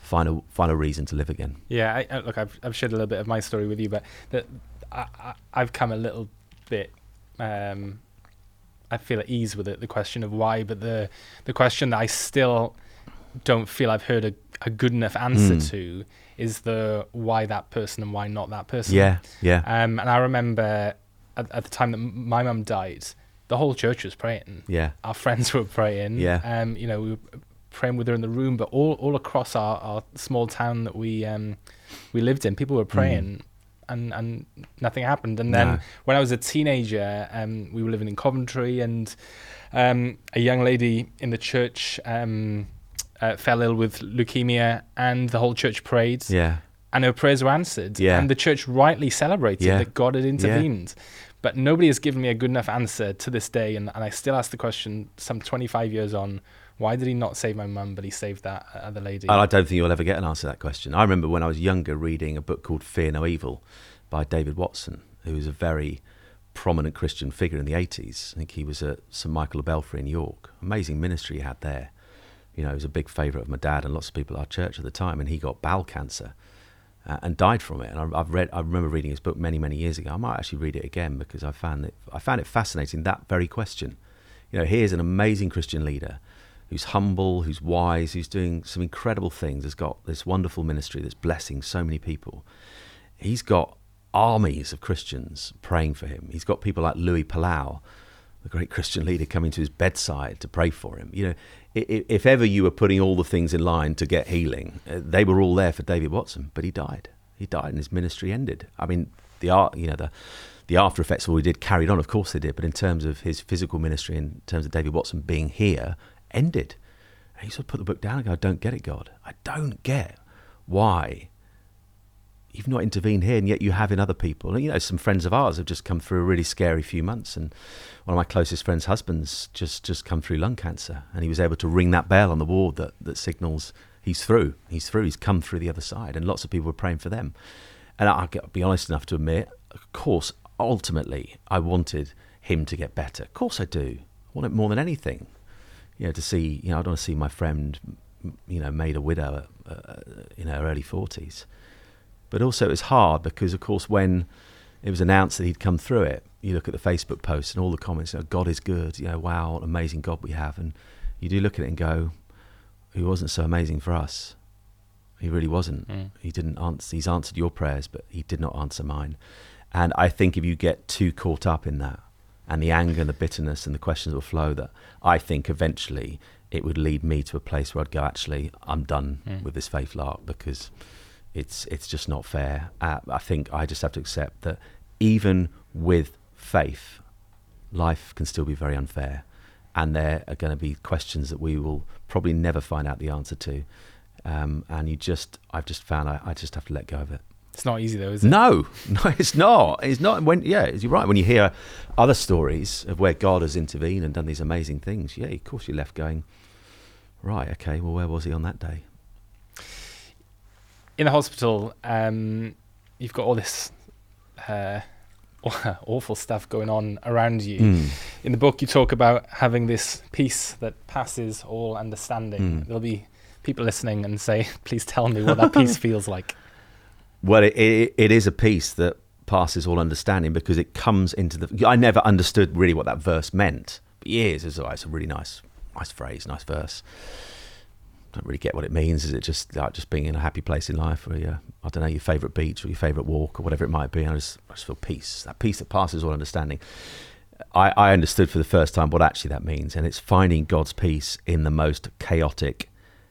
find a find a reason to live again. Yeah, I, I, look, I've I've shared a little bit of my story with you, but that I, have come a little bit um, I feel at ease with it. The question of why, but the the question that I still don't feel I've heard a, a good enough answer mm. to is the why that person and why not that person. Yeah, yeah. Um, and I remember at, at the time that my mum died, the whole church was praying. Yeah, our friends were praying. Yeah, um, you know, we were praying with her in the room, but all all across our, our small town that we um we lived in, people were praying. Mm and and nothing happened. And then no. when I was a teenager, um, we were living in Coventry, and um, a young lady in the church um, uh, fell ill with leukemia, and the whole church prayed. Yeah. And her prayers were answered. Yeah. And the church rightly celebrated yeah. that God had intervened. Yeah. But nobody has given me a good enough answer to this day. And, and I still ask the question, some 25 years on, why did he not save my mum, but he saved that other lady? I don't think you'll ever get an answer to that question. I remember when I was younger reading a book called Fear No Evil by David Watson, who was a very prominent Christian figure in the 80s. I think he was at St Michael of Belfrey in York. Amazing ministry he had there. You know, he was a big favourite of my dad and lots of people at our church at the time, and he got bowel cancer. Uh, and died from it. And I, have read, I remember reading his book many, many years ago. I might actually read it again because I found it, I found it fascinating. That very question. You know, here's an amazing Christian leader who's humble, who's wise, who's doing some incredible things, has got this wonderful ministry that's blessing so many people. He's got armies of Christians praying for him. He's got people like Luis Palau, the great Christian leader, coming to his bedside to pray for him. You know, if ever you were putting all the things in line to get healing, uh, they were all there for David Watson, but he died. He died and his ministry ended. I mean, the art, you know, the the after effects of what he did carried on, of course they did, but in terms of his physical ministry, in terms of David Watson being here ended. And he sort of put the book down and go, I don't get it, God. I don't get why you've not intervened here, and yet you have in other people. And, you know, some friends of ours have just come through a really scary few months, and one of my closest friends' husbands just just come through lung cancer, and he was able to ring that bell on the ward that that signals he's through, he's through, he's come through the other side, and lots of people were praying for them. And I'll be honest enough to admit, of course, ultimately, I wanted him to get better. Of course, I do. I want it more than anything you know, to see, you know, I don't want to see my friend, you know, made a widow uh, uh, in her early 40s. But also it was hard because, of course, when it was announced that he'd come through it, you look at the Facebook posts and all the comments, you know, God is good, you know, wow, what amazing God we have. And you do look at it and go, he wasn't so amazing for us. He really wasn't. Mm. He didn't answer, he's answered your prayers, but he did not answer mine. And I think if you get too caught up in that, and the anger and the bitterness and the questions will flow that I think eventually it would lead me to a place where I'd go, actually, I'm done mm. with this faith lark because it's it's just not fair. Uh, I think I just have to accept that even with faith, life can still be very unfair, and there are going to be questions that we will probably never find out the answer to. Um, and you just, I've just found I, I just have to let go of it. It's not easy though, is it? No, no, it's not. It's not. When yeah, you're right. When you hear other stories of where God has intervened and done these amazing things, yeah, of course you're left going, right, okay, well, where was he on that day? In the hospital, um, you've got all this uh, awful stuff going on around you. Mm. In the book, you talk about having this peace that passes all understanding. Mm. There'll be people listening and say, "Please tell me what that peace feels like." Well, it, it, it is a peace that passes all understanding because it comes into the. I never understood really what that verse meant. But years, it's, it's a really nice, nice phrase, nice verse. Don't really get what it means. Is it just like just being in a happy place in life, or I don't know, your favourite beach or your favourite walk or whatever it might be? I just, I just feel peace. That peace that passes all understanding. I, I understood for the first time what actually that means, and it's finding God's peace in the most chaotic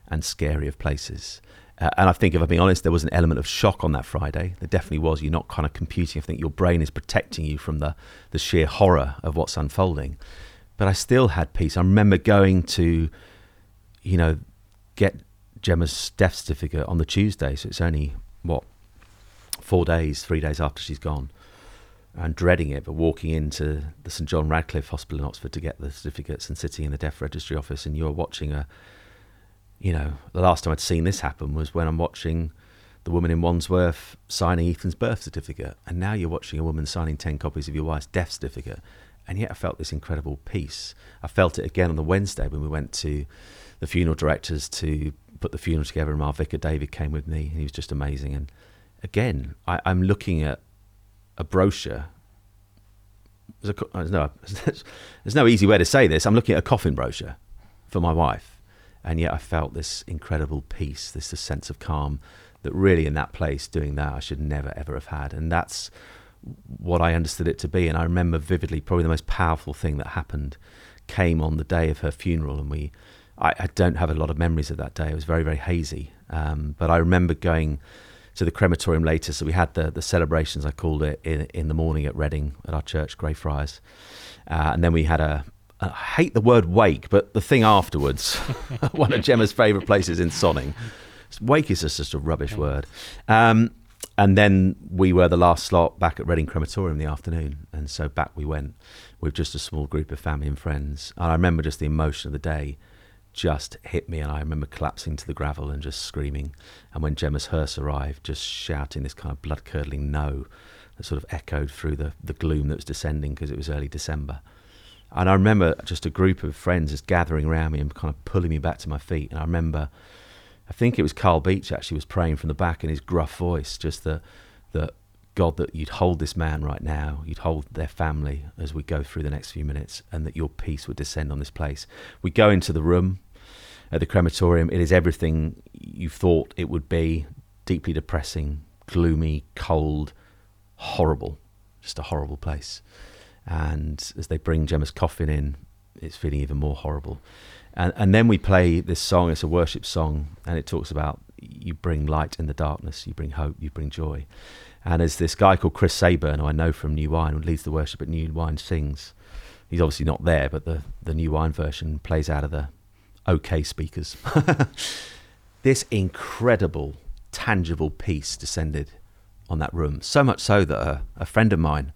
and scary of places. Uh, and I think, if I'm being honest, there was an element of shock on that Friday. There definitely was. You're not kind of computing. I think your brain is protecting you from the, the sheer horror of what's unfolding. But I still had peace. I remember going to, you know, get Gemma's death certificate on the Tuesday. So it's only, what, four days, three days after she's gone. And dreading it, but walking into the St John Radcliffe Hospital in Oxford to get the certificates and sitting in the death registry office, and you're watching a you know, the last time I'd seen this happen was when I'm watching the woman in Wandsworth signing Ethan's birth certificate. And now you're watching a woman signing 10 copies of your wife's death certificate. And yet I felt this incredible peace. I felt it again on the Wednesday when we went to the funeral directors to put the funeral together. And our vicar David came with me, and he was just amazing. And again, I, am looking at a brochure. There's, a, there's, no, there's no easy way to say this. I'm looking at a coffin brochure for my wife and yet I felt this incredible peace, this, this sense of calm that really in that place doing that I should never ever have had, and that's what I understood it to be. And I remember vividly, probably the most powerful thing that happened came on the day of her funeral, and we. I, I don't have a lot of memories of that day. It was very, very hazy. Um, but I remember going to the crematorium later. So we had the, the celebrations, I called it, in, in the morning at Reading at our church, Greyfriars. Uh, and then we had a, I hate the word wake, but the thing afterwards, one of Gemma's favourite places in Sonning. Wake is just a rubbish word. Um, and then we were the last slot back at Reading Crematorium in the afternoon. And so back we went with just a small group of family and friends. And I remember just the emotion of the day just hit me. And I remember collapsing to the gravel and just screaming. And when Gemma's hearse arrived, just shouting this kind of blood curdling no that sort of echoed through the, the gloom that was descending because it was early December. And I remember just a group of friends just gathering around me and kind of pulling me back to my feet. And I remember, I think it was Carl Beech actually was praying from the back in his gruff voice, just that, that God, that you'd hold this man right now, you'd hold their family as we go through the next few minutes, and that your peace would descend on this place. We go into the room at the crematorium. It is everything you thought it would be deeply depressing, gloomy, cold, horrible. Just a horrible place. And as they bring Gemma's coffin in, it's feeling even more horrible. And, and then we play this song, it's a worship song, and it talks about you bring light in the darkness, you bring hope, you bring joy. And as this guy called Chris Sayburn, who I know from New Wine, who leads the worship at New Wine, sings, he's obviously not there, but the, the New Wine version plays out of the OK speakers. this incredible, tangible peace descended on that room. So much so that a, a friend of mine,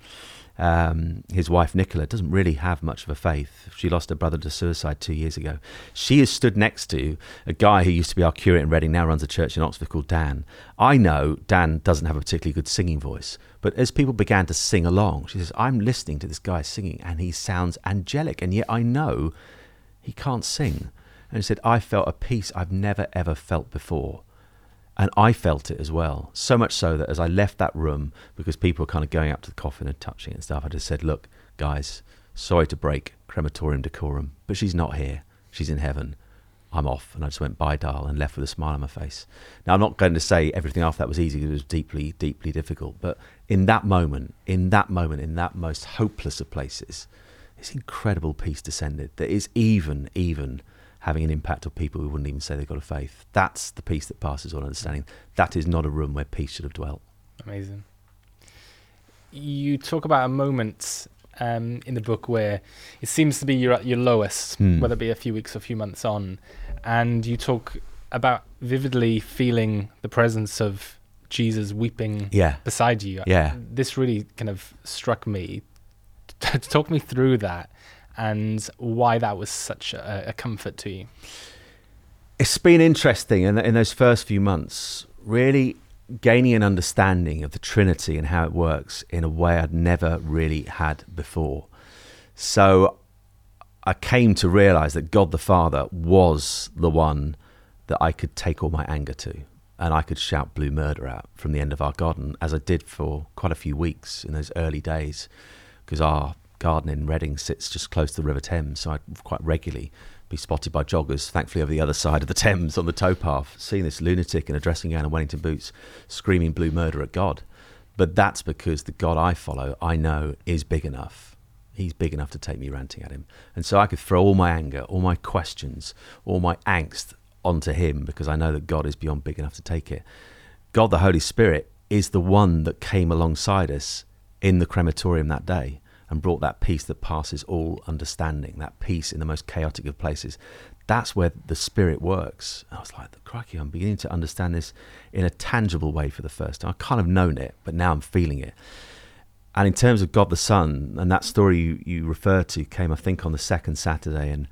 um, his wife Nicola doesn't really have much of a faith. She lost her brother to suicide two years ago. She is stood next to a guy who used to be our curate in Reading, now runs a church in Oxford called Dan. I know Dan doesn't have a particularly good singing voice, but as people began to sing along, she says, I'm listening to this guy singing and he sounds angelic, and yet I know he can't sing. And he said, I felt a peace I've never ever felt before. And I felt it as well. So much so that as I left that room, because people were kind of going up to the coffin and touching it and stuff, I just said, Look, guys, sorry to break crematorium decorum, but she's not here. She's in heaven. I'm off. And I just went bye, Dal, and left with a smile on my face. Now, I'm not going to say everything after that was easy. It was deeply, deeply difficult. But in that moment, in that moment, in that most hopeless of places, this incredible peace descended that is even, even having an impact on people who wouldn't even say they've got a faith. That's the peace that passes all understanding. That is not a room where peace should have dwelt. Amazing. You talk about a moment um, in the book where it seems to be you're at your lowest, mm. whether it be a few weeks or a few months on, and you talk about vividly feeling the presence of Jesus weeping yeah. beside you. Yeah. This really kind of struck me. talk me through that and why that was such a, a comfort to you. It's been interesting in, in those first few months, really gaining an understanding of the Trinity and how it works in a way I'd never really had before. So I came to realize that God the Father was the one that I could take all my anger to. And I could shout blue murder out from the end of our garden, as I did for quite a few weeks in those early days, because our garden in Reading sits just close to the River Thames, so I'd quite regularly be spotted by joggers, thankfully over the other side of the Thames on the towpath, seeing this lunatic in a dressing gown and Wellington boots screaming blue murder at God. But that's because the God I follow, I know, is big enough. He's big enough to take me ranting at him. And so I could throw all my anger, all my questions, all my angst onto him because I know that God is beyond big enough to take it. God, the Holy Spirit, is the one that came alongside us in the crematorium that day and brought that peace that passes all understanding, that peace in the most chaotic of places. That's where the Spirit works. I was like, crikey, I'm beginning to understand this in a tangible way for the first time. I kind of known it, but now I'm feeling it. And in terms of God the Son, and that story you, you refer to came, I think, on the second Saturday. And,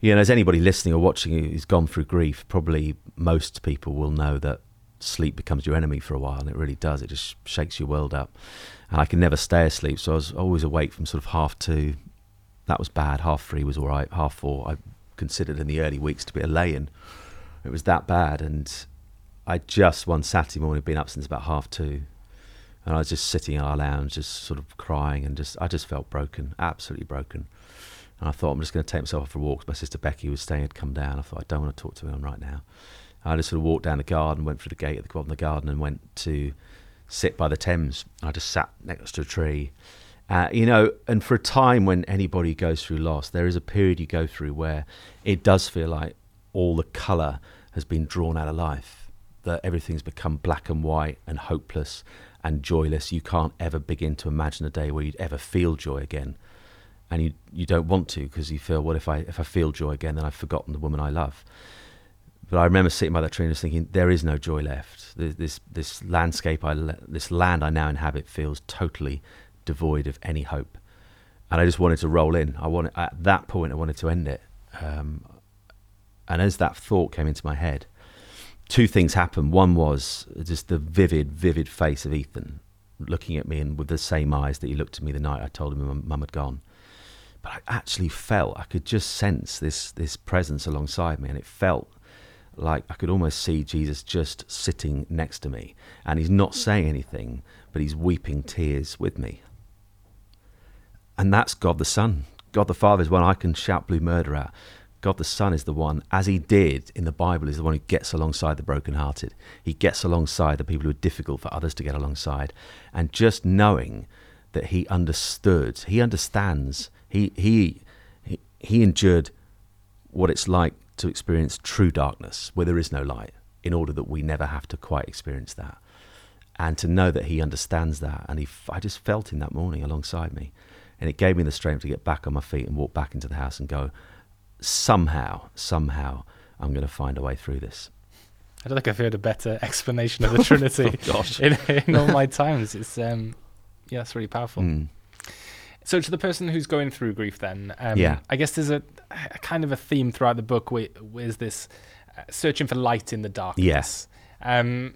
you know, as anybody listening or watching who's gone through grief, probably most people will know that sleep becomes your enemy for a while, and it really does. It just shakes your world up. And I could never stay asleep, so I was always awake from sort of half two. That was bad. Half three was all right. Half four, I considered in the early weeks to be a lay-in. It was that bad, and I just one Saturday morning been up since about half two, and I was just sitting in our lounge, just sort of crying, and just I just felt broken, absolutely broken. And I thought I'm just going to take myself for a walk. My sister Becky was staying had come down. I thought I don't want to talk to anyone right now. I just sort of walked down the garden, went through the gate at the bottom of the garden, and went to sit by the Thames. I just sat next to a tree. Uh, you know, and for a time when anybody goes through loss, there is a period you go through where it does feel like all the colour has been drawn out of life, that everything's become black and white and hopeless and joyless. You can't ever begin to imagine a day where you'd ever feel joy again. And you, you don't want to because you feel, well, if I, if I feel joy again, then I've forgotten the woman I love. But I remember sitting by that tree and just thinking, there is no joy left. This this landscape, I this land I now inhabit feels totally devoid of any hope. And I just wanted to roll in. I wanted at that point, I wanted to end it. Um, and as that thought came into my head, two things happened. One was just the vivid, vivid face of Ethan looking at me and with the same eyes that he looked at me the night I told him my mum had gone. But I actually felt I could just sense this this presence alongside me, and it felt like I could almost see Jesus just sitting next to me, and he's not saying anything, but he's weeping tears with me. And that's God the Son. God the Father is one I can shout blue murder at. God the Son is the one, as he did in the Bible, is the one who gets alongside the brokenhearted. He gets alongside the people who are difficult for others to get alongside. And just knowing that he understood, he understands, he, he, he, he endured what it's like to experience true darkness where there is no light in order that we never have to quite experience that. And to know that he understands that. And he, I just felt him that morning alongside me. And it gave me the strength to get back on my feet and walk back into the house and go, somehow, somehow, I'm going to find a way through this. I don't think I've heard a better explanation of the Trinity oh, in, in, all my times. It's um, yeah, it's really powerful. Mm. So to the person who's going through grief, then, um, yeah, I guess there's a, a, kind of a theme throughout the book. Where, where's this uh, searching for light in the darkness? Yes. Um,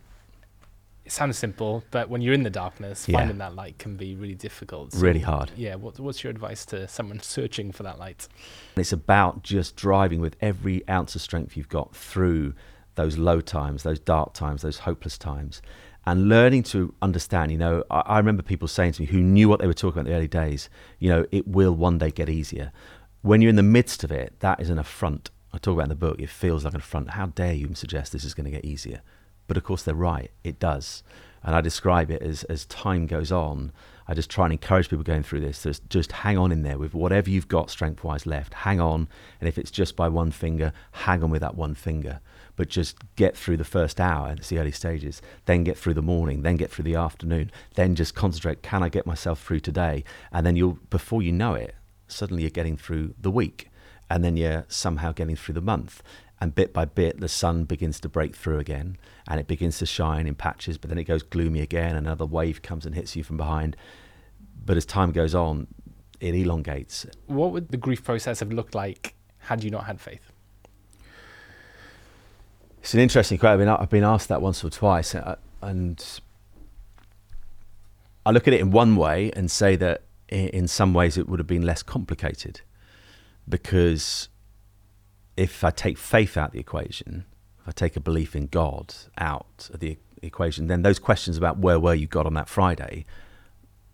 it sounds simple, but when you're in the darkness, Yeah. finding that light can be really difficult. So, really hard. Yeah. What, what's your advice to someone searching for that light? It's about just driving with every ounce of strength you've got through those low times, those dark times, those hopeless times, and learning to understand. You know, I, I remember people saying to me who knew what they were talking about in the early days, you know, it will one day get easier. When you're in the midst of it, that is an affront. I talk about in the book, it feels like an affront. How dare you suggest this is going to get easier? But of course, they're right. It does. And I describe it as as time goes on, I just try and encourage people going through this to just hang on in there with whatever you've got strength wise left. Hang on. And if it's just by one finger, hang on with that one finger. But just get through the first hour, it's the early stages, then get through the morning, then get through the afternoon, then just concentrate, can I get myself through today? And then you'll, before you know it, suddenly you're getting through the week. And then you're somehow getting through the month and bit by bit the sun begins to break through again and it begins to shine in patches but then it goes gloomy again another wave comes and hits you from behind but as time goes on it elongates What would the grief process have looked like had you not had faith? It's an interesting question I've been, I've been asked that once or twice uh, and I look at it in one way and say that in some ways it would have been less complicated because if I take faith out of the equation, if I take a belief in God out of the equation, then those questions about where were you God on that Friday,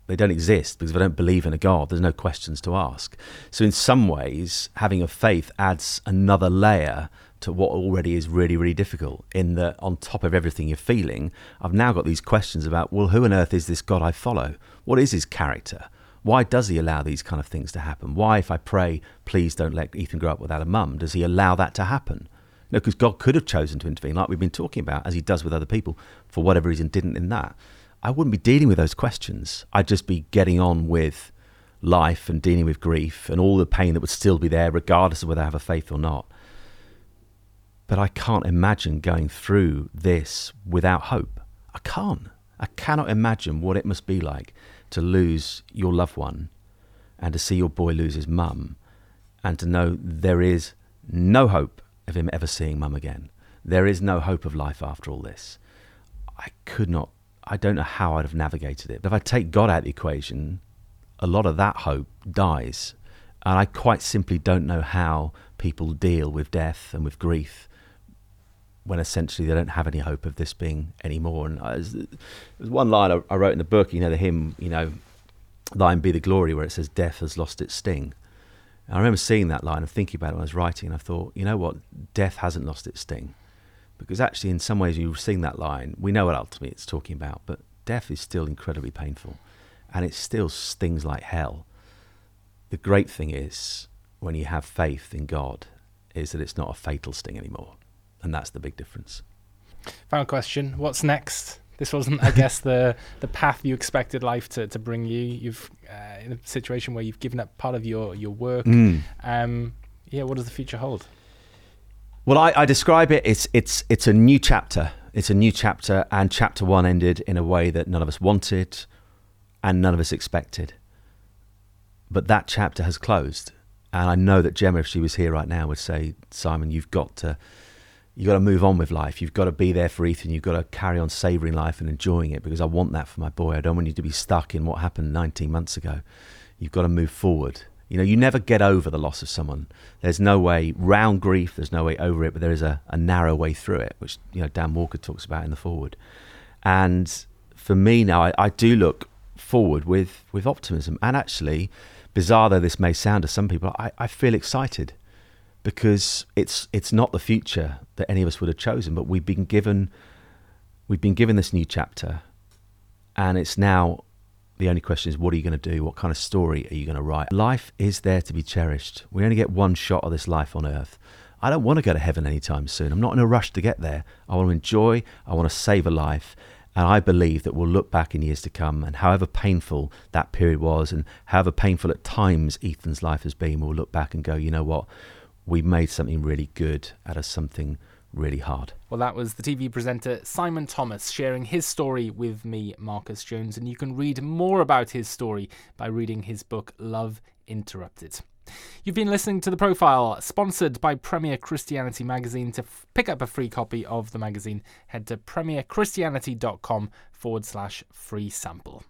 they don't exist because if I don't believe in a God, there's no questions to ask. So in some ways, having a faith adds another layer to what already is really, really difficult. In that, on top of everything you're feeling, I've now got these questions about, well, who on earth is this God I follow? What is his character? Why does he allow these kind of things to happen? Why, if I pray, please don't let Ethan grow up without a mum, does he allow that to happen? No, because God could have chosen to intervene, like we've been talking about, as He does with other people, for whatever reason, didn't in that. I wouldn't be dealing with those questions. I'd just be getting on with life and dealing with grief and all the pain that would still be there, regardless of whether I have a faith or not. But I can't imagine going through this without hope. I can't. I cannot imagine what it must be like to lose your loved one and to see your boy lose his mum and to know there is no hope of him ever seeing mum again. There is no hope of life after all this. I could not, I don't know how I'd have navigated it. But if I take God out of the equation, a lot of that hope dies. And I quite simply don't know how people deal with death and with grief when essentially they don't have any hope of this being anymore. And uh, there's one line I, I wrote in the book, you know, the hymn, you know, Thine be the glory, where it says, Death has lost its sting. And I remember seeing that line and thinking about it when I was writing, and I thought, you know what, death hasn't lost its sting. Because actually, in some ways, you sing that line, we know what ultimately it's talking about, but death is still incredibly painful, and it still stings like hell. The great thing is, when you have faith in God, is that it's not a fatal sting anymore. And that's the big difference. Final question What's next? This wasn't, I guess, the the path you expected life to, to bring you. You've uh, in a situation where you've given up part of your your work. Mm. Um, yeah, what does the future hold? Well, I, I describe it. It's it's it's a new chapter. It's a new chapter, and chapter one ended in a way that none of us wanted, and none of us expected. But that chapter has closed, and I know that Gemma, if she was here right now, would say, "Simon, you've got to." You've got to move on with life. You've got to be there for Ethan. You've got to carry on savouring life and enjoying it because I want that for my boy. I don't want you to be stuck in what happened 19 months ago. You've got to move foreword. You know, you never get over the loss of someone. There's no way round grief, there's no way over it, but there is a, a narrow way through it, which, you know, Dan Walker talks about in the forward. And for me now, I, I do look forward with, with optimism. And actually, bizarre though this may sound to some people, I, I feel excited because it's it's not the future that any of us would have chosen, but we've been given we've been given this new chapter, and it's now the only question is what are you going to do? What kind of story are you going to write? Life is there to be cherished. We only get one shot of this life on earth. I don't want to go to heaven anytime soon. I'm not in a rush to get there. I want to enjoy, I want to save a life. And I believe that we'll look back in years to come, and however painful that period was, and however painful at times Ethan's life has been, we'll look back and go, you know what? We made something really good out of something really hard. Well, that was the TV presenter Simon Thomas sharing his story with me, Marcus Jones, and you can read more about his story by reading his book, Love Interrupted. You've been listening to The Profile, sponsored by Premier Christianity Magazine. To f- pick up a free copy of the magazine, head to premierchristianity.com forward slash free sample.